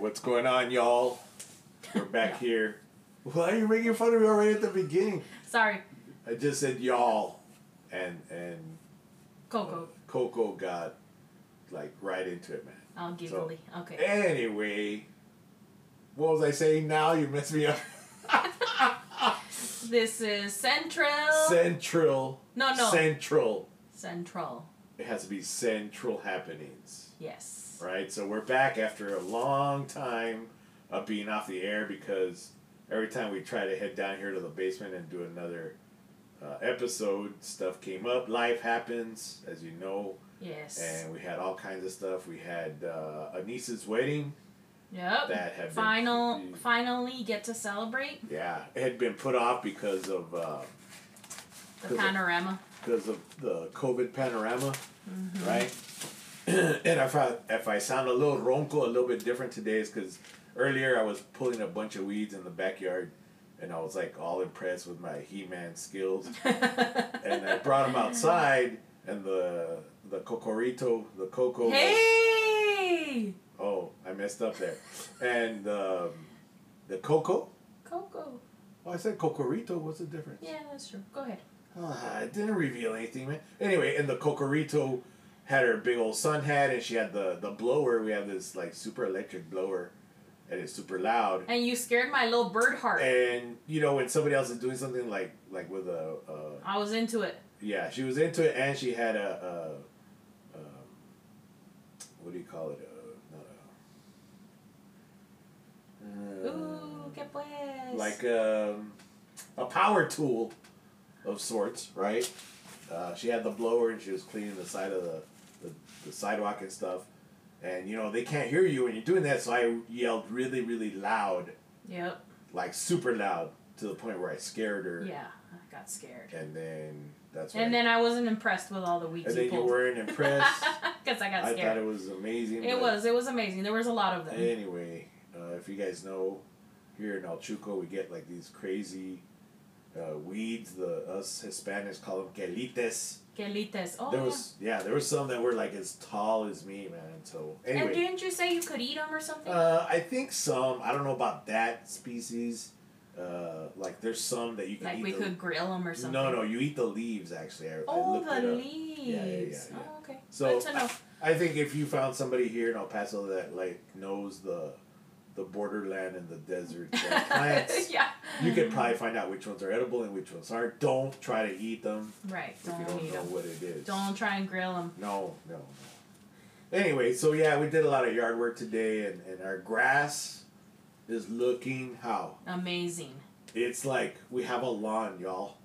what's going on, y'all? We're back here. Why are you making fun of me already at the beginning? Sorry, I just said y'all, and and Coco. Coco got like right into it, man. I'll giggly. okay. Anyway, what was I saying? Now you messed me up. This is Central. Central. no, no. Central. Central. It has to be central happenings. Yes. Right? So we're back after a long time of being off the air because every time we try to head down here to the basement and do another uh, episode, stuff came up. Life happens, as you know, Yes. and we had all kinds of stuff. We had uh, a niece's wedding Yep. that had Final. been, Finally, get to celebrate yeah, it had been put off because of uh, the panorama. because of the COVID panorama, Mm-hmm. right? and if I if I sound a little ronco, a little bit different today, is because earlier I was pulling a bunch of weeds in the backyard, and I was like all impressed with my He-Man skills, and I brought them outside, and the the cocorito, the coco. was- hey. oh, I messed up there, and um, the coco. Coco. Oh, I said cocorito. What's the difference? Yeah, that's true. Go ahead. Ah, it didn't reveal anything, man. Anyway, and the Cocorito had her big old sun hat, and she had the the blower. We have this like super electric blower, and it's super loud. And you scared my little bird heart. And you know when somebody else is doing something like like with a, uh I was into it. yeah, she was into it, and she had a, a, um what do you call it? Uh, not a. uh, Ooh, que pues. like um, a power tool of sorts, right? Uh, she had the blower and she was cleaning the side of the, the, the sidewalk and stuff. And you know, they can't hear you when you're doing that, so I yelled really, really loud, Yep. like super loud, to the point where I scared her. Yeah, I got scared. And then that's And when- then I wasn't impressed with all the weeds and you then you weren't impressed. Because I got I thought it was amazing. It was. It was amazing. There was a lot of them. Anyway, uh, if you guys know, here in El Chuco, we get like these crazy uh, weeds. The us Hispanics call them quelites. Quelites. Oh, there yeah. was yeah, there was some that were like as tall as me, man. So anyway, And didn't you say you could eat them or something? uh, I think some. I don't know about that species. Uh, like there's some that you can like eat. we the, could grill them or something. No, no, you eat the leaves. Actually, I, I Oh, looked the leaves. Yeah, yeah, yeah, yeah. Oh, okay. So, Good to know. I think if you found somebody here in El Paso that like knows the the borderland and the desert plants, yeah. you could probably find out which ones are edible and which ones aren't. Don't try to eat them Right. if Don't don't eat know them. what it is. Don't try and grill them. No, no, no. Anyway, so yeah, we did a lot of yard work today, and, and our grass is looking how? Amazing. It's like we have a lawn, y'all.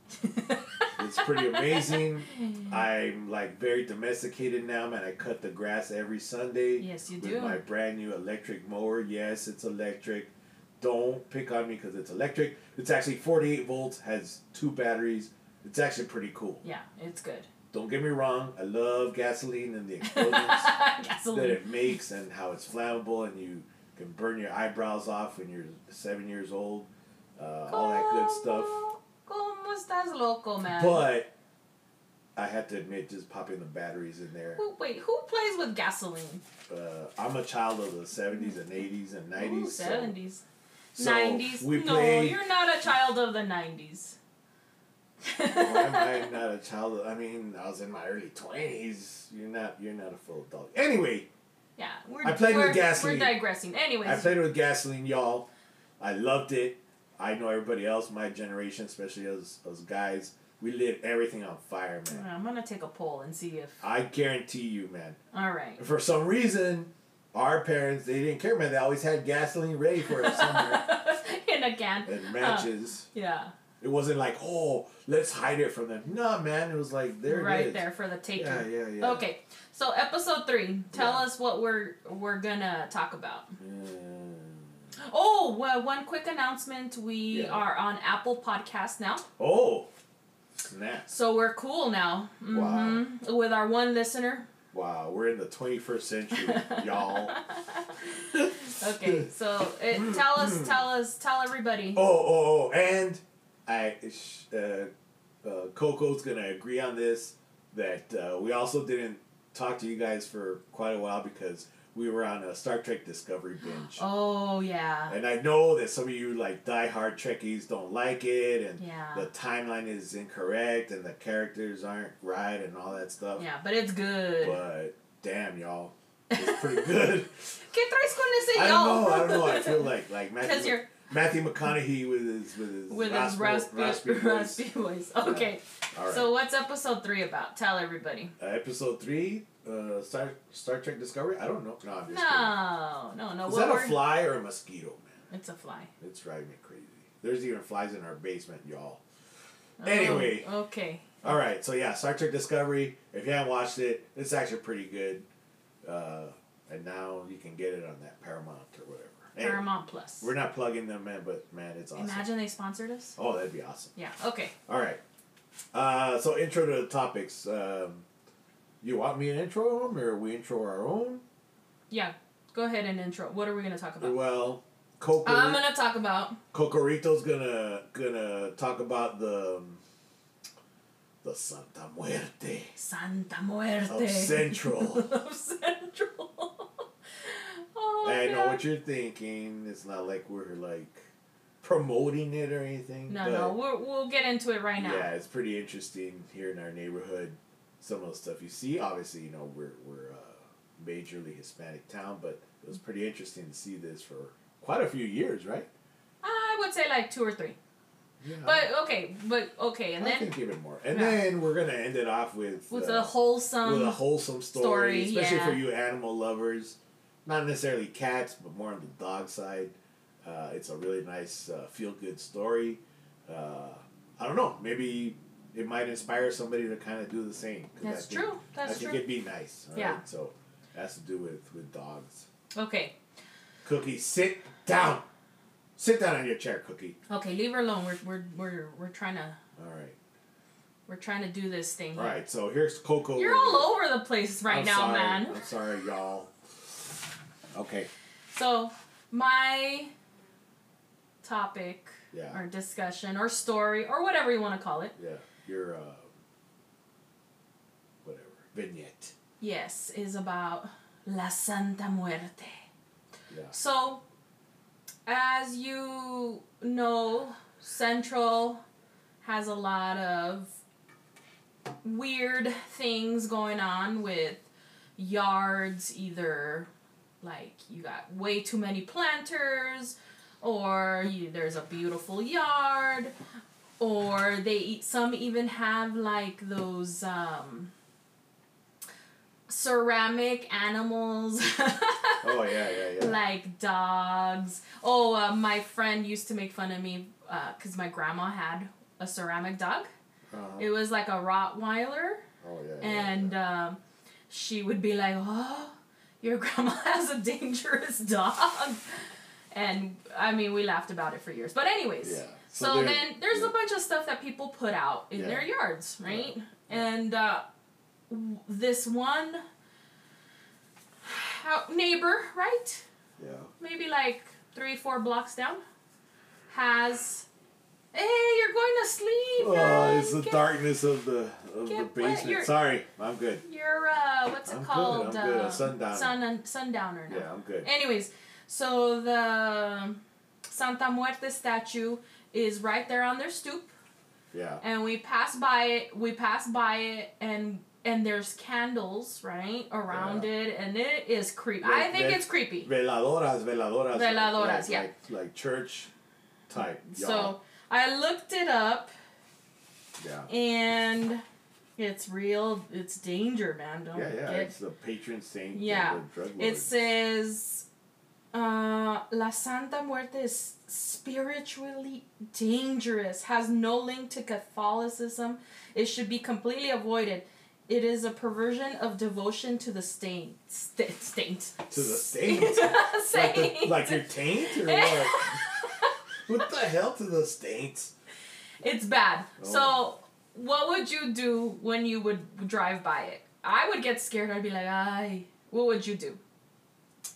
It's pretty amazing. I'm like very domesticated now, man. I cut the grass every Sunday yes, you with do. my brand new electric mower. Yes, it's electric. Don't pick on me because it's electric. It's actually 48 volts, has two batteries. It's actually pretty cool. Yeah, it's good. Don't get me wrong. I love gasoline and the explosions that it makes and how it's flammable and you can burn your eyebrows off when you're seven years old. Uh, all that good stuff. ¿Cómo estás loco, man? But I have to admit, just popping the batteries in there. Who, wait, who plays with gasoline? Uh, I'm a child of the 70s and 80s and 90s. Ooh, 70s. so 90s. We no, you're not a child of the 90s. Why am I not a child? Of, I mean, I was in my early 20s. You're not. You're not a full adult. Anyway, yeah, we're, I played with we're, gasoline. We're digressing. Anyways, I played with gasoline, y'all. I loved it. I know everybody else, my generation, especially us, us guys, we lit everything on fire, man. I'm gonna take a poll and see if. I guarantee you, man. All right. For some reason, our parents, they didn't care, man. They always had gasoline ready for us somewhere In a can. and matches. Yeah. It wasn't like, oh, let's hide it from them. Nah, man. It was like, there right it is. there for the taking. Yeah, yeah, yeah. Okay, so episode three. Tell Yeah. us what we're we're gonna talk about. Mm. Oh, well, one quick announcement. We Yeah. are on Apple Podcast now, Oh, snap. so we're cool now. hmm With our one listener. Wow, we're in the 21st century, y'all. Okay, so it, tell us, tell us, tell everybody. Oh, oh, oh, and I, uh, uh, Coco's gonna agree on this that uh, we also didn't talk to you guys for quite a while because we were on a Star Trek Discovery binge. Oh yeah. And I know that some of you like diehard Trekkies don't like it, and Yeah. the timeline is incorrect, and the characters aren't right, and all that stuff. Yeah, but it's good. But damn, y'all, it's pretty good. ¿Qué traes con ese I y'all? I don't know. I don't know. I feel like like Matthew, you're Matthew McConaughey with his with his with his raspy, raspy, raspy voice. raspy voice. Okay. All right. So what's episode three about? Tell everybody. uh, episode three, uh, Star Star Trek Discovery. I don't know. No, I'm just No, no, no. Is what that a we're- fly or a mosquito, man? It's a fly. It's driving me crazy. There's even flies in our basement, y'all. Oh, Anyway. okay. All right, so yeah, Star Trek Discovery. If you haven't watched it, it's actually pretty good. Uh, and now you can get it on that Paramount or whatever. Anyway, Paramount Plus. We're not plugging them, man, but man, it's awesome. Imagine they sponsored us. Oh, that'd be awesome. Yeah. Okay. All right. Uh, so intro to the topics. Um, you want me to intro them, or we intro our own? Yeah. Go ahead and intro. What are we gonna talk about? Well, Coco. I'm gonna talk about. Cocorito's gonna gonna talk about the um, the Santa Muerte Santa Muerte. of Central. of Central. oh, I know what you're thinking. It's not like we're like promoting it or anything. No, no, we'll, we'll get into it right now. Yeah, it's pretty interesting here in our neighborhood. Some of the stuff you see. Obviously, you know we're we're a majorly Hispanic town, but it was pretty interesting to see this for quite a few years, right? I would say like two or three. Yeah. But okay, but okay, and I then think even more. And Yeah. then we're gonna end it off with with uh, a wholesome. with a wholesome story, story, especially yeah. for you animal lovers. Not necessarily cats, but more on the dog side. Uh, it's a really nice, uh, feel good story. Uh, I don't know. Maybe it might inspire somebody to kind of do the same. That's think- true. That's I think true. it'd be nice. Yeah. right? So it has to do with with dogs. Okay, Cookie, sit down. Sit down on your chair, Cookie. okay, leave her alone. We're we're we're we're trying to All right. we're trying to do this thing. All right. So here's Coco. You're all over the place right I'm now, sorry. man. I'm sorry, y'all. Okay. So my topic Yeah. or discussion or story or whatever you want to call it. Yeah, your uh, whatever vignette. Yes, is about La Santa Muerte. Yeah, So, as you know, Central has a lot of weird things going on with yards, either like you got way too many planters, or you, there's a beautiful yard, or they eat, some even have like those um, ceramic animals. Oh yeah, yeah, yeah. like dogs. Oh, uh, my friend used to make fun of me because my grandma had a ceramic dog. Uh-huh. It was like a Rottweiler, Oh yeah. yeah, and yeah. um, she would be like, "Oh, your grandma has a dangerous dog," and I mean, we laughed about it for years. But anyways, Yeah. so, there- then there's yeah. a bunch of stuff that people put out in Yeah. their yards, right? And uh, w- this one neighbor, right? Yeah. maybe like three, four blocks down, has, hey, you're going to sleep. Oh, it's the Get- darkness of the of the basement. Sorry, I'm good. You're uh, what's it I'm good, called? I'm good. A Uh, sundowner. Sun sundowner now. Yeah, I'm good. Anyways, so the Santa Muerte statue is right there on their stoop, Yeah. and we pass by it. We pass by it, and and there's candles right around Yeah. it, and it is creepy. I think it's creepy. Veladoras, veladoras. Veladoras, like, yeah. Like, like church type. So y'all. I looked it up. Yeah. and it's real it's danger man don't Yeah, yeah. get It's the patron saint. of Yeah. it says uh, la santa muerte is spiritually dangerous has no link to catholicism it should be completely avoided it is a perversion of devotion to the saint st- To the saint? like, the, like your taint or what? what the hell to the saints? It's bad. Oh. So, what would you do when you would drive by it? I would get scared. I'd be like, "Ay." What would you do?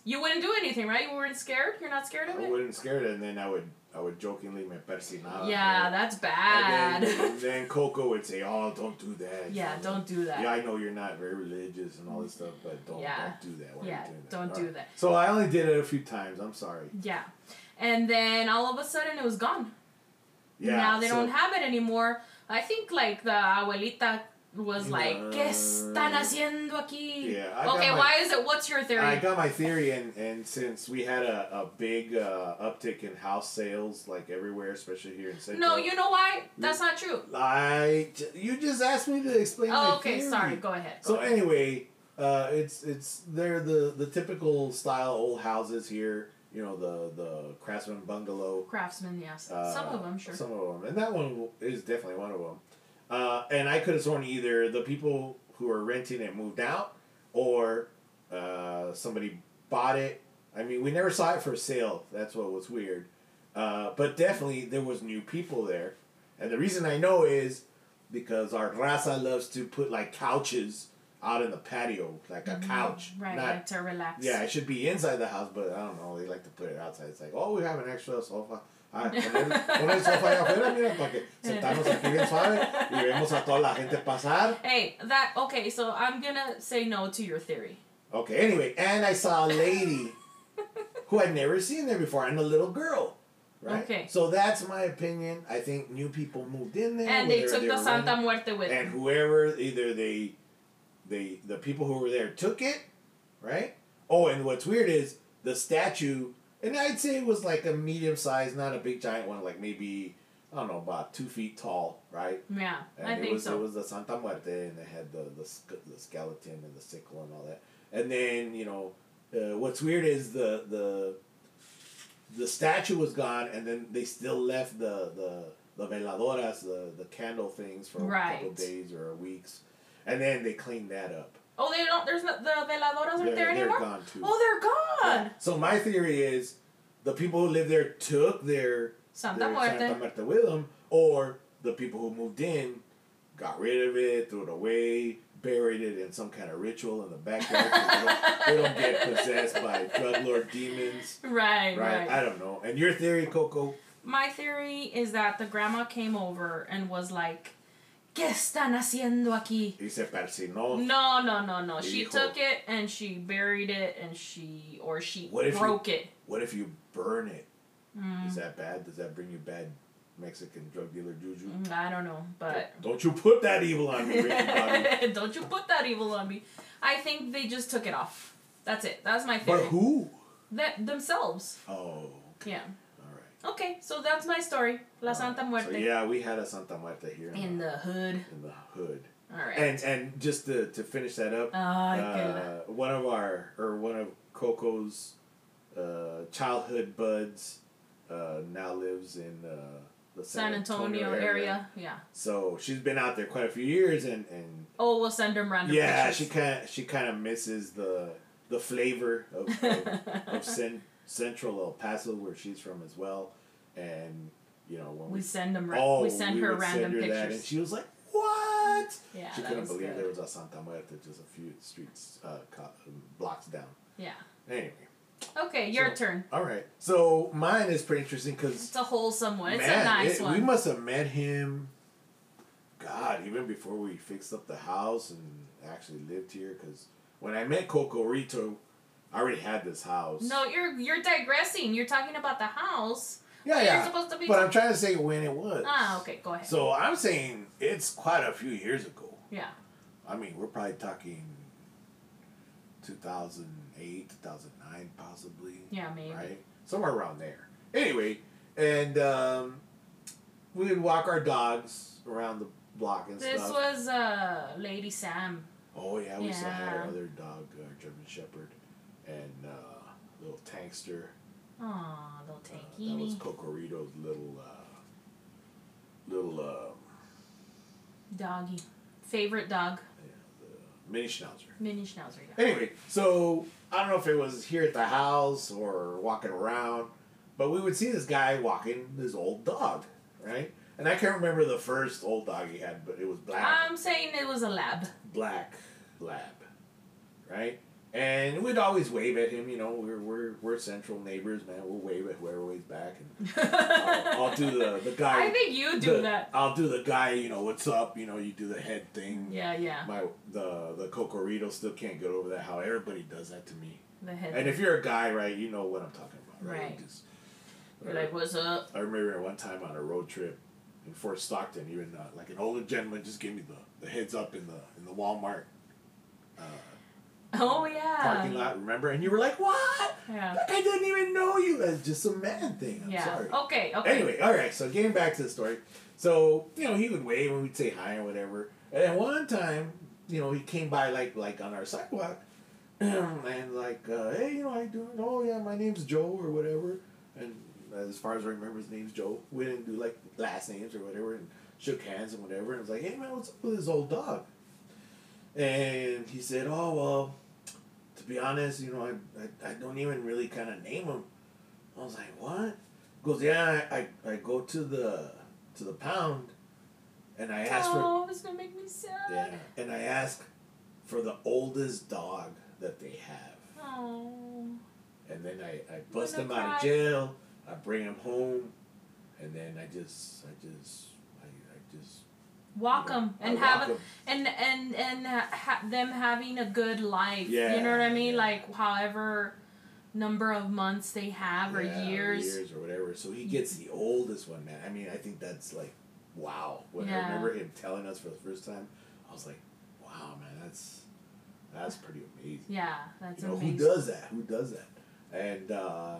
You wouldn't do anything, right? You weren't scared. You're not scared of I it. I wouldn't scared, and then I would I would jokingly me persinaba. Yeah, right? that's And bad. then, and then Coco would say, "Oh, don't do that." yeah, don't do that. Yeah, I know you're not very religious and all this stuff, but don't Yeah. don't do that. Why Yeah, that? don't All do right. that. So I only did it a few times. I'm sorry. Yeah. And then all of a sudden it was gone. Yeah. now they so- don't have it anymore. I think like the abuelita was like, ¿Qué están haciendo aquí? Yeah, I okay, my- why is it? What's your theory? I got my theory, and, and since we had a, a big uh, uptick in house sales, like everywhere, especially here in Central. no, you know why? That's not true. I you just asked me to explain. my Oh, okay, theory. sorry. Go ahead. Go So ahead. anyway, uh, it's it's they're the the typical style old houses here. You know the the craftsman bungalow. Craftsman, yes. Uh, Some of them, sure. Some of them, and that one is definitely one of them. Uh, and I could have sworn either the people who are renting it moved out, or uh, somebody bought it. I mean, we never saw it for sale. That's what was weird. Uh, but definitely there was new people there, and the reason I know is because our raza loves to put like couches out in the patio, like a couch, Mm-hmm. Right, not like to relax. yeah, it should be inside the house, but I don't know. They like to put it outside. It's like, oh, we have an extra sofa. Ah, el sofá allá afuera, mira, para que sentarnos aquí bien suave y vemos a toda la gente pasar. Hey, that okay. So I'm gonna say no to your theory. Okay, anyway, and I saw a lady who I'd never seen there before, and a little girl. Right. Okay. So that's my opinion. I think new people moved in there. And they took the Santa renting- Muerte with and whoever either they they the people who were there took it right oh and what's weird is the statue and i'd say it was like a medium size not a big giant one like maybe i don't know about two feet tall right Yeah, and I it think was so. it was the santa muerte and they had the the, the skeleton and the sickle and all that and then you know uh, what's weird is the the the statue was gone and then they still left the the the veladoras the the candle things for a couple Right. days or weeks and then they cleaned that up Oh, they don't. There's not the veladoras aren't they're, there they're anymore. gone too Oh, they're gone. so my theory is the people who live there took their Santa their Muerte. Santa with them, or the people who moved in got rid of it, threw it away, buried it in some kind of ritual in the backyard. they, don't, they don't get possessed by drug lord demons. Right, Right? right. I don't know. And your theory, Coco? My theory is that the grandma came over and was like, ¿Qué están haciendo aquí? Y se persinó. No, no, no, no. She Hijo. took it and she buried it and she or she What if you- broke it. What if you burn it? Mm, Is that bad? Does that bring you bad Mexican drug dealer juju? mm, I don't know, but Don't you put that evil on me, don't you put that evil on me. I think they just took it off. That's it. That's my But theory. who? That themselves. Oh, Yeah. Okay, so that's my story. La Santa Muerte. So yeah, we had a Santa Muerte here In the hood. in the hood. All right. And and just to, to finish that up, la- uh, one of our or one of Coco's uh, childhood buds uh, now lives in uh, the San Antonio area. Yeah. So she's been out there quite a few years, and, and Oh, we'll send her random yeah, she pictures. kind she kind of misses the the flavor of of, of cen- Central El Paso where she's from as well, and you know when we we send them. Ra- oh we send her random send her pictures. and she was like, "What?" yeah, she couldn't believe good. there was a Santa Muerte just a few streets uh, um, blocks down. Yeah. Anyway, Okay, your So- turn. all right. So mine is pretty interesting because It's a wholesome one. It's man, a nice it- one. we must have met him. God, even before we fixed up the house and actually lived here, because when I met Coco Rito, I already had this house. no, you're you're digressing. You're talking about the house. yeah, You're yeah. supposed to be. But I'm trying to say when it was. ah, okay. Go ahead. So I'm saying it's quite a few years ago. yeah. I mean, we're probably talking 2008, 2009, possibly. Yeah, maybe. Right? Somewhere around there. Anyway, and um, we would walk our dogs around the block and This stuff. was uh Lady Sam. oh, yeah, we to have our other dog, uh, German Shepherd, and uh, little tankster. Aw, little Uh, that was. Cocorito's little, uh, little uh, Doggy. Favorite dog. yeah, the mini schnauzer. Mini Schnauzer. Yeah. Anyway, so I don't know if it was here at the house or walking around, but we would see this guy walking this old dog, right? And I can't remember the first old dog he had, but it was black, I'm saying it was a lab. black lab, right? And we'd always wave at him, you know. We're we're we're central neighbors, man. We'll wave at whoever waves back, and I'll, I'll do the the guy. I think you do the- that. I'll do the guy, you know, what's up? You know, you do the head thing. Yeah, yeah. My the the cocorito still can't get over that. How everybody does that to me. The head. And if you're a guy, right, you know what I'm talking about, right? Right. Just- You're like, what's up? I remember one time on a road trip in Fort Stockton, even uh, like an older gentleman just gave me the, the heads up in the in the Walmart uh, Oh yeah. parking lot. Remember? And you were like, "What? Yeah. That guy didn't even know you." That's just a man thing. I'm Yeah. sorry. Okay. Okay. Anyway, all right. So getting back to the story, so you know he would wave and we'd say hi or whatever. And then one time, you know, he came by like like on our sidewalk, and like, uh, hey, you know, how you doing? Oh yeah, my name's Joe or whatever. And as far as I remember, his name's Joe. We didn't do like last names or whatever, and shook hands and whatever. And was like, hey man, what's up with this old dog? And he said, oh well, be honest, you know, I I, I don't even really kind of name them. I was like, what? Goes, yeah, I, I, I go to the to the pound, and I ask for oh, it's gonna make me sad. yeah, and I ask for the oldest dog that they have, Oh. and then I, I bust him out of jail. I bring him home, and then I just I just I, I just Walk them I and walk have 'em. and and and ha- them having a good life. Yeah, you know what I mean? yeah. Like however number of months they have or Yeah, years. years or whatever. So he gets the oldest one, man. I mean, I think that's like, wow. When I Yeah. remember him telling us for the first time, I was like, wow, man, that's that's pretty amazing. Yeah, that's you know, amazing. who does that? Who does that? And uh,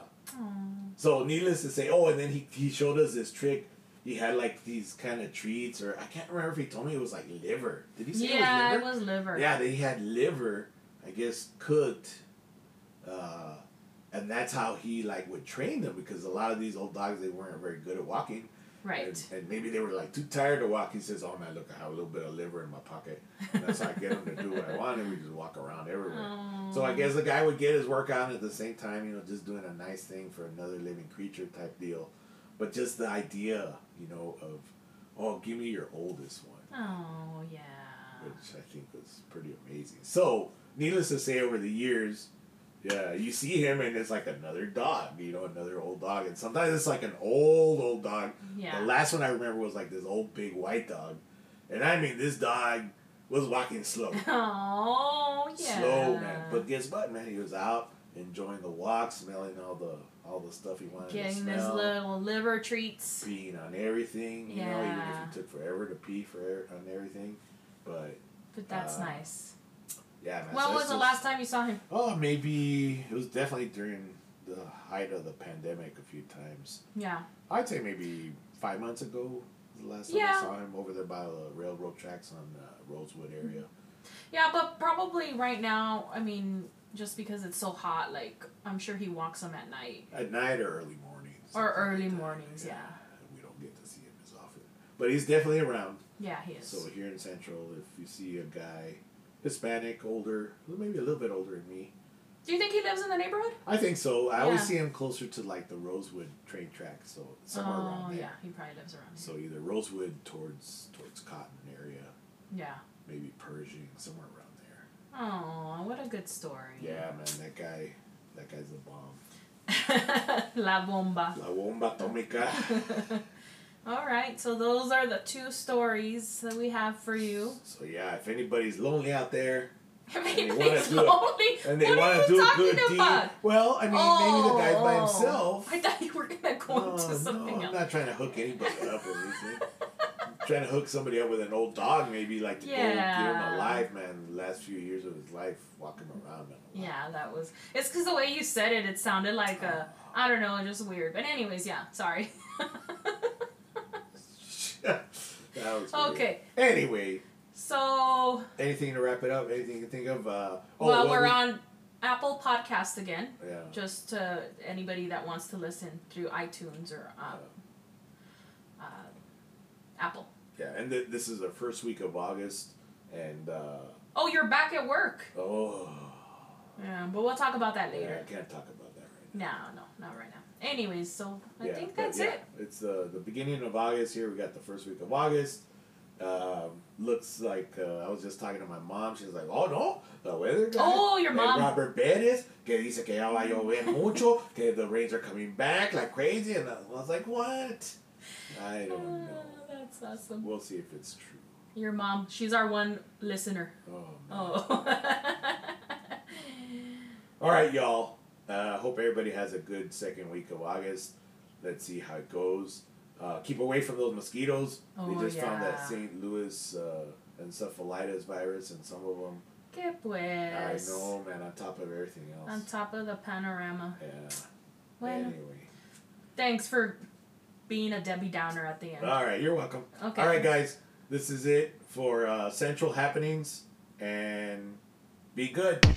so, needless to say, oh, and then he he showed us this trick. He had like these kind of treats, or I can't remember if he told me it was like liver. Did he say Yeah, it was liver? Yeah, it was liver. Yeah, they had liver, I guess, cooked, uh, and that's how he like would train them because a lot of these old dogs they weren't very good at walking, Right. and, and maybe they were like too tired to walk. He says, "Oh man, look, I have a little bit of liver in my pocket." And that's how I get them to do what I want, and we just walk around everywhere. Oh. So I guess the guy would get his workout at the same time, you know, just doing a nice thing for another living creature type deal, but just the idea, you know, of, oh, give me your oldest one Oh yeah. which I think was pretty amazing. So, needless to say, over the years, yeah, you see him and it's like another dog, you know, another old dog, and sometimes it's like an old old dog. Yeah. The last one I remember was like this old big white dog, and I mean this dog was walking slow, Oh yeah. slow man. But guess what, man? He was out enjoying the walk, smelling all the all the stuff he wanted to getting his smell. little liver treats. Peeing on everything, you know, even if it took forever to pee for on everything, but But that's Uh, nice. yeah, man. When so was the just- last time you saw him? Oh, maybe it was definitely during the height of the pandemic a few times. Yeah. I'd say maybe five months ago the last time Yeah. I saw him over there by the railroad tracks on uh, Rosewood area. Yeah, but probably right now. I mean, just because it's so hot, like I'm sure he walks them at night. At night or early mornings. Or early like mornings, yeah. We don't get to see him as often. But he's definitely around. Yeah, he is. So here in Central, if you see a guy, Hispanic, older, maybe a little bit older than me, Do you think he lives in the neighborhood? I think so. I always see him closer to like the Rosewood train track, so somewhere oh around there. yeah, he probably lives around here. So either Rosewood towards towards Cotton area, Yeah. maybe Pershing, somewhere around. Oh, what a good story. Yeah, man, that guy, that guy's a bomb. La bomba. La bomba atómica. All right, so those are the two stories that we have for you. so yeah, if anybody's lonely out there I they mean, wanna it's do it- and they want are to you do a talking good deed, well, I mean, maybe the guy's by Oh, himself. I thought you were gonna go No, into something no, I'm else. not trying to hook anybody up or anything. Trying to hook somebody up with an old dog, maybe like to go give him Yeah. a life, man. The last few years of his life, walking around, man. Yeah, that was. It's because the way you said it, it sounded like a. I don't know, just weird. But anyways, yeah. Sorry. that was weird. okay, Anyway, so anything to wrap it up? Anything you can think of? Uh, oh, well, we're we- on Apple Podcast again. Yeah. Just to anybody that wants to listen through iTunes or um, uh, Apple. Yeah, and th- this is the first week of August, and uh, Oh, you're back at work. oh, Yeah, but we'll talk about that yeah, later. I can't talk about that right now. No, no, not right now. Anyways, so I yeah, think that's yeah, it. It's the the beginning of August here. We got the first week of August, Um, looks like uh, I was just talking to my mom. She's like, "Oh no, the weather guy." Oh, your mom. Robert Perez, que dice que ya va a llover mucho, que the rains are coming back like crazy, and I was like, "What?" I don't know. That's awesome. We'll see if it's true. Your mom. She's our one listener. Oh. Oh. All right, y'all. Uh, hope everybody has a good second week of August. Let's see how it goes. Uh, keep away from those mosquitoes. Oh, they just found that. St. Louis uh, encephalitis virus in some of them. Que pues. I know, man. On top of everything else. On top of the panorama. yeah. Bueno, Anyway. thanks for being a Debbie Downer at the end. All right, you're welcome. Okay. All right, guys. This is it for uh, Central Happenings, and be good.